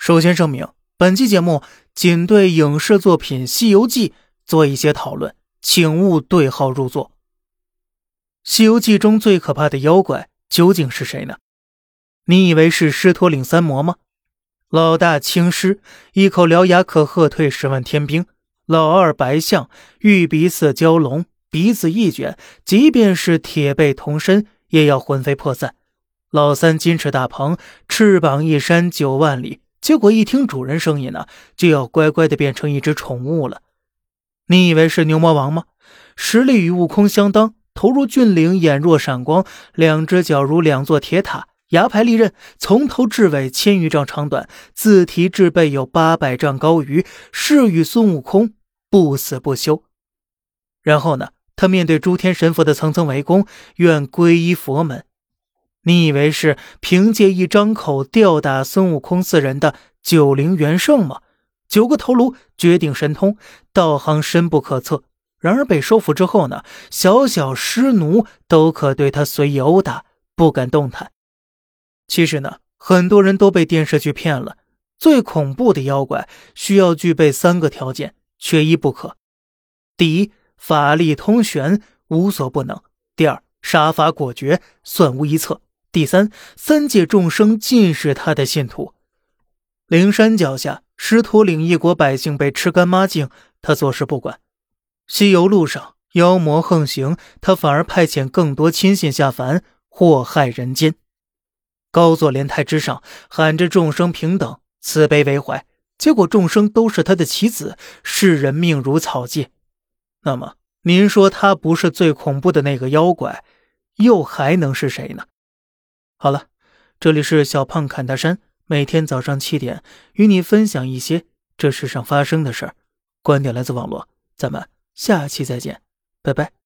首先声明，本期节目仅对影视作品《西游记》做一些讨论，请勿对号入座。《西游记》中最可怕的妖怪究竟是谁呢？你以为是狮驼岭三魔吗？老大青狮，一口獠牙可喝退十万天兵；老二白象，玉鼻似蛟龙，鼻子一卷，即便是铁背铜身，也要魂飞魄散；老三金翅大鹏，翅膀一扇九万里。结果一听主人声音呢，就要乖乖的变成一只宠物了。你以为是牛魔王吗？实力与悟空相当，头如峻岭，眼若闪光，两只脚如两座铁塔，牙排利刃，从头至尾千余丈长短，自提至背有八百丈高余，誓与孙悟空不死不休。然后呢，他面对诸天神佛的层层围攻，愿皈依佛门。你以为是凭借一张口吊打孙悟空四人的九灵元圣吗？九个头颅绝顶神通，道行深不可测。然而被收服之后呢，小小尸奴都可对他随意殴打，不敢动弹。其实呢，很多人都被电视剧骗了。最恐怖的妖怪需要具备三个条件，缺一不可：第一，法力通玄，无所不能；第二，杀伐果决，算无一策。第三，三界众生尽是他的信徒。灵山脚下，狮驼岭一国百姓被吃干抹净，他坐视不管。西游路上，妖魔横行，他反而派遣更多亲信下凡，祸害人间。高坐莲台之上，喊着众生平等、慈悲为怀，结果众生都是他的棋子，世人命如草芥。那么，您说他不是最恐怖的那个妖怪，又还能是谁呢？好了，这里是小胖侃大山，每天早上七点与你分享一些这世上发生的事儿。观点来自网络，咱们下期再见，拜拜。